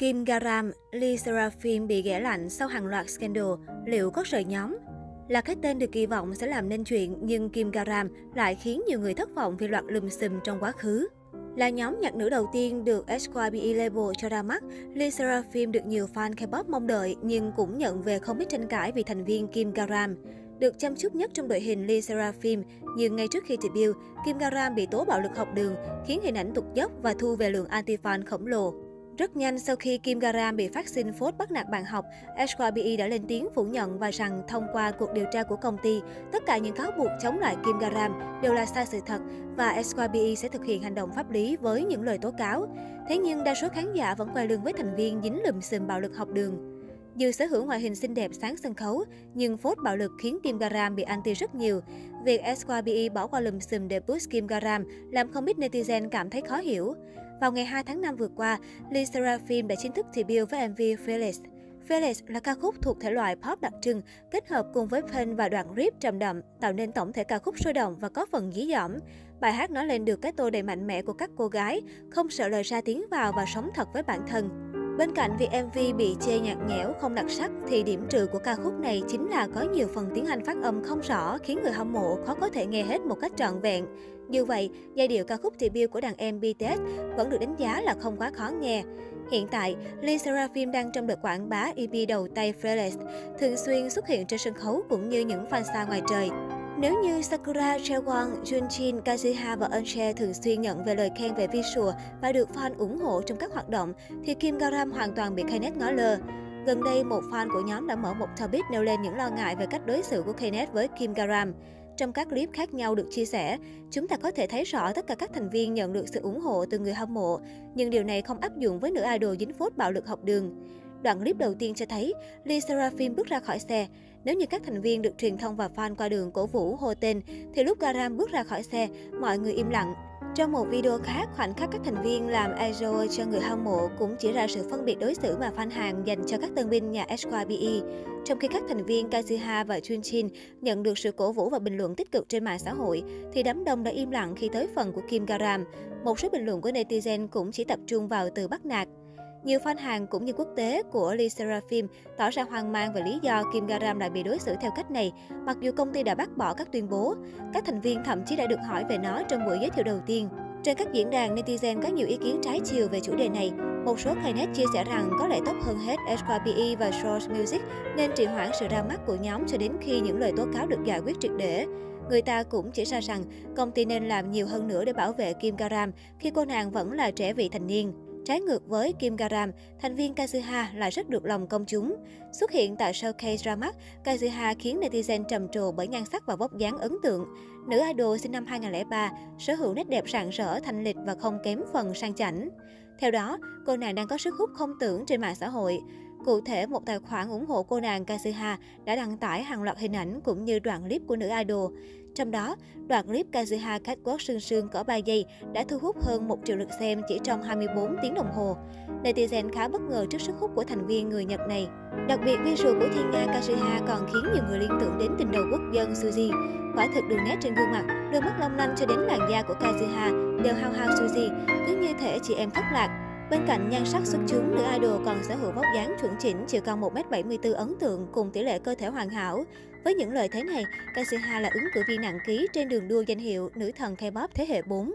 Kim Garam, Lee Seraphim bị ghẻ lạnh sau hàng loạt scandal, liệu có rời nhóm? Là cái tên được kỳ vọng sẽ làm nên chuyện, nhưng Kim Garam lại khiến nhiều người thất vọng vì loạt lùm xùm trong quá khứ. Là nhóm nhạc nữ đầu tiên được SYBE label cho ra mắt, Lee Seraphim được nhiều fan K-pop mong đợi nhưng cũng nhận về không ít tranh cãi vì thành viên Kim Garam. Được chăm chút nhất trong đội hình Lee Seraphim, nhưng ngay trước khi debut, Kim Garam bị tố bạo lực học đường, khiến hình ảnh tụt dốc và thu về lượng anti-fan khổng lồ. Rất nhanh sau khi Kim Garam bị phát sinh phốt bắt nạt bạn học, SYBE đã lên tiếng phủ nhận và rằng thông qua cuộc điều tra của công ty, tất cả những cáo buộc chống lại Kim Garam đều là sai sự thật và SYBE sẽ thực hiện hành động pháp lý với những lời tố cáo. Thế nhưng đa số khán giả vẫn quay lưng với thành viên dính lùm xùm bạo lực học đường. Dù sở hữu ngoại hình xinh đẹp sáng sân khấu, nhưng phốt bạo lực khiến Kim Garam bị anti rất nhiều. Việc SYBE bỏ qua lùm xùm để boost Kim Garam làm không ít netizen cảm thấy khó hiểu. Vào ngày 2 tháng 5 vừa qua, Lee Seraphim đã chính thức debut với MV Fearless. Fearless là ca khúc thuộc thể loại pop đặc trưng, kết hợp cùng với pen và đoạn rip trầm đậm, tạo nên tổng thể ca khúc sôi động và có phần dí dỏm. Bài hát nói lên được cái tôi đầy mạnh mẽ của các cô gái, không sợ lời ra tiếng vào và sống thật với bản thân. Bên cạnh việc MV bị chê nhạt nhẽo, không đặc sắc, thì điểm trừ của ca khúc này chính là có nhiều phần tiếng Anh phát âm không rõ, khiến người hâm mộ khó có thể nghe hết một cách trọn vẹn. Như vậy, giai điệu ca khúc debut của đàn em BTS vẫn được đánh giá là không quá khó nghe. Hiện tại, Lee Seraphim đang trong đợt quảng bá EP đầu tay Fearless, thường xuyên xuất hiện trên sân khấu cũng như những fan xa ngoài trời. Nếu như Sakura, Jaewon, Junjin, Kazuha và Eunche thường xuyên nhận về lời khen về visual và được fan ủng hộ trong các hoạt động, thì Kim Garam hoàn toàn bị Knet ngó lơ. Gần đây, một fan của nhóm đã mở một topic nêu lên những lo ngại về cách đối xử của Knet với Kim Garam. Trong các clip khác nhau được chia sẻ, chúng ta có thể thấy rõ tất cả các thành viên nhận được sự ủng hộ từ người hâm mộ, nhưng điều này không áp dụng với nữ idol dính phốt bạo lực học đường. Đoạn clip đầu tiên cho thấy Lee Seraphim bước ra khỏi xe. Nếu như các thành viên được truyền thông và fan qua đường cổ vũ hô tên, thì lúc Garam bước ra khỏi xe, mọi người im lặng. Trong một video khác, khoảnh khắc các thành viên làm idol cho người hâm mộ cũng chỉ ra sự phân biệt đối xử mà fan hàng dành cho các tân binh nhà SYBE. Trong khi các thành viên Kazuha và Junchin nhận được sự cổ vũ và bình luận tích cực trên mạng xã hội, thì đám đông đã im lặng khi tới phần của Kim Garam. Một số bình luận của netizen cũng chỉ tập trung vào từ bắt nạt. Nhiều fan hàng cũng như quốc tế của Lee Seraphim tỏ ra hoang mang về lý do Kim Garam lại bị đối xử theo cách này, mặc dù công ty đã bác bỏ các tuyên bố. Các thành viên thậm chí đã được hỏi về nó trong buổi giới thiệu đầu tiên. Trên các diễn đàn, netizen có nhiều ý kiến trái chiều về chủ đề này. Một số Knet chia sẻ rằng có lẽ tốt hơn hết SYBE và Source Music nên trì hoãn sự ra mắt của nhóm cho đến khi những lời tố cáo được giải quyết triệt để. Người ta cũng chỉ ra rằng công ty nên làm nhiều hơn nữa để bảo vệ Kim Garam khi cô nàng vẫn là trẻ vị thành niên. Trái ngược với Kim Garam, thành viên Kazuha lại rất được lòng công chúng. Xuất hiện tại showcase ra mắt, Kazuha khiến netizen trầm trồ bởi nhan sắc và vóc dáng ấn tượng. Nữ idol sinh năm 2003, sở hữu nét đẹp rạng rỡ, thanh lịch và không kém phần sang chảnh. Theo đó, cô nàng đang có sức hút không tưởng trên mạng xã hội. Cụ thể, một tài khoản ủng hộ cô nàng Kazuha đã đăng tải hàng loạt hình ảnh cũng như đoạn clip của nữ idol. Trong đó, đoạn clip Kazuha catwalk sương sương cỡ 3 giây đã thu hút hơn 1 triệu lượt xem chỉ trong 24 tiếng đồng hồ. Netizen khá bất ngờ trước sức hút của thành viên người Nhật này. Đặc biệt, visual của Thiên Nga Kazuha còn khiến nhiều người liên tưởng đến tình đầu quốc dân Suzy. Quả thực đường nét trên gương mặt, đôi mắt long lanh cho đến làn da của Kazuha đều hao hao Suzy, cứ như thể chị em thất lạc. Bên cạnh nhan sắc xuất chúng, nữ idol còn sở hữu vóc dáng chuẩn chỉnh, chiều cao 1m74 ấn tượng cùng tỷ lệ cơ thể hoàn hảo. Với những lời thế này, Kazuha là ứng cử viên nặng ký trên đường đua danh hiệu nữ thần K-pop thế hệ 4.